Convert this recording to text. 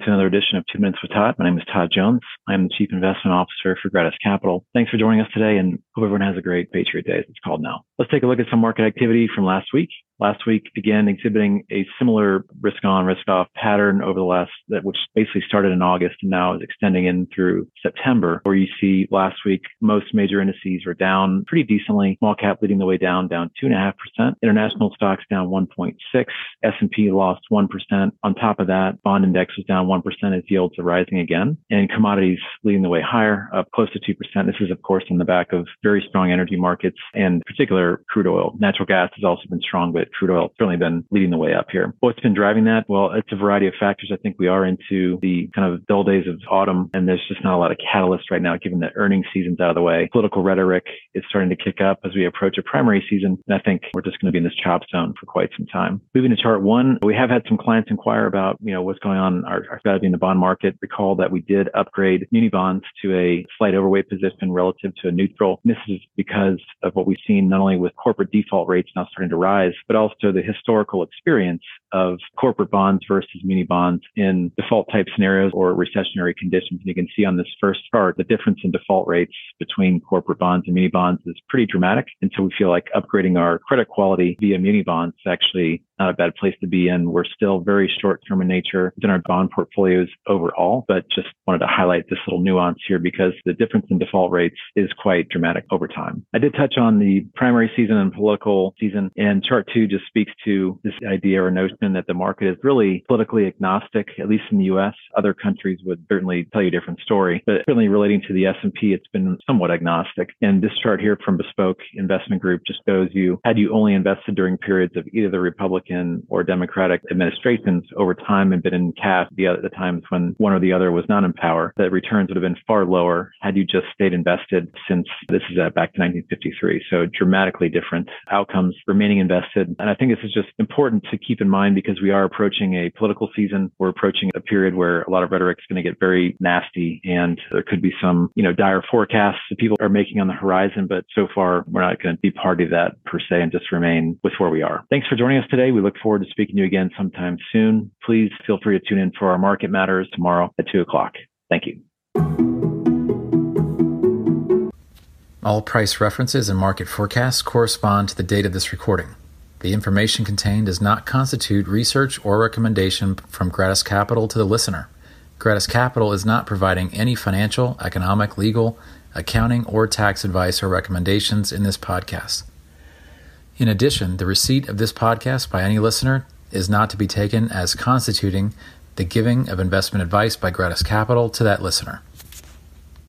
welcome to another edition of Two Minutes with Todd. My name is Todd Jones. I am the Chief Investment Officer for Gratus Capital. Thanks for joining us today and hope everyone has a great Patriot Day, as it's called now. Let's take a look at some market activity from last week last week began exhibiting a similar risk on, risk off pattern over the last, which basically started in August and now is extending in through September, where you see last week most major indices were down pretty decently. Small cap leading the way down, down two and a half percent. International stocks down 1.6. S&P lost 1%. On top of that, bond index was down 1% as yields are rising again and commodities leading the way higher, up close to 2%. This is, of course, on the back of very strong energy markets and particular crude oil. Natural gas has also been strong, but crude oil certainly been leading the way up here. What's been driving that? Well, it's a variety of factors. I think we are into the kind of dull days of autumn and there's just not a lot of catalyst right now, given that earnings season's out of the way. Political rhetoric is starting to kick up as we approach a primary season. And I think we're just going to be in this chop zone for quite some time. Moving to chart one, we have had some clients inquire about, you know, what's going on our, our strategy in the bond market. Recall that we did upgrade muni bonds to a slight overweight position relative to a neutral. This is because of what we've seen not only with corporate default rates now starting to rise, but also the historical experience of corporate bonds versus muni bonds in default type scenarios or recessionary conditions. And you can see on this first chart, the difference in default rates between corporate bonds and muni bonds is pretty dramatic. And so we feel like upgrading our credit quality via muni bonds actually not a bad place to be in. We're still very short term in nature in our bond portfolios overall, but just wanted to highlight this little nuance here because the difference in default rates is quite dramatic over time. I did touch on the primary season and political season and chart two just speaks to this idea or notion that the market is really politically agnostic, at least in the U.S. Other countries would certainly tell you a different story, but certainly relating to the S&P, it's been somewhat agnostic. And this chart here from Bespoke Investment Group just shows you had you only invested during periods of either the Republican Republican or Democratic administrations over time and been in cash the, the times when one or the other was not in power, that returns would have been far lower had you just stayed invested since this is uh, back to 1953. So dramatically different outcomes remaining invested. And I think this is just important to keep in mind because we are approaching a political season. We're approaching a period where a lot of rhetoric is going to get very nasty and there could be some, you know, dire forecasts that people are making on the horizon. But so far, we're not going to be part of that per se and just remain with where we are. Thanks for joining us today. We we look forward to speaking to you again sometime soon. Please feel free to tune in for our Market Matters tomorrow at 2 o'clock. Thank you. All price references and market forecasts correspond to the date of this recording. The information contained does not constitute research or recommendation from Gratus Capital to the listener. Gratus Capital is not providing any financial, economic, legal, accounting, or tax advice or recommendations in this podcast. In addition, the receipt of this podcast by any listener is not to be taken as constituting the giving of investment advice by Gratus Capital to that listener.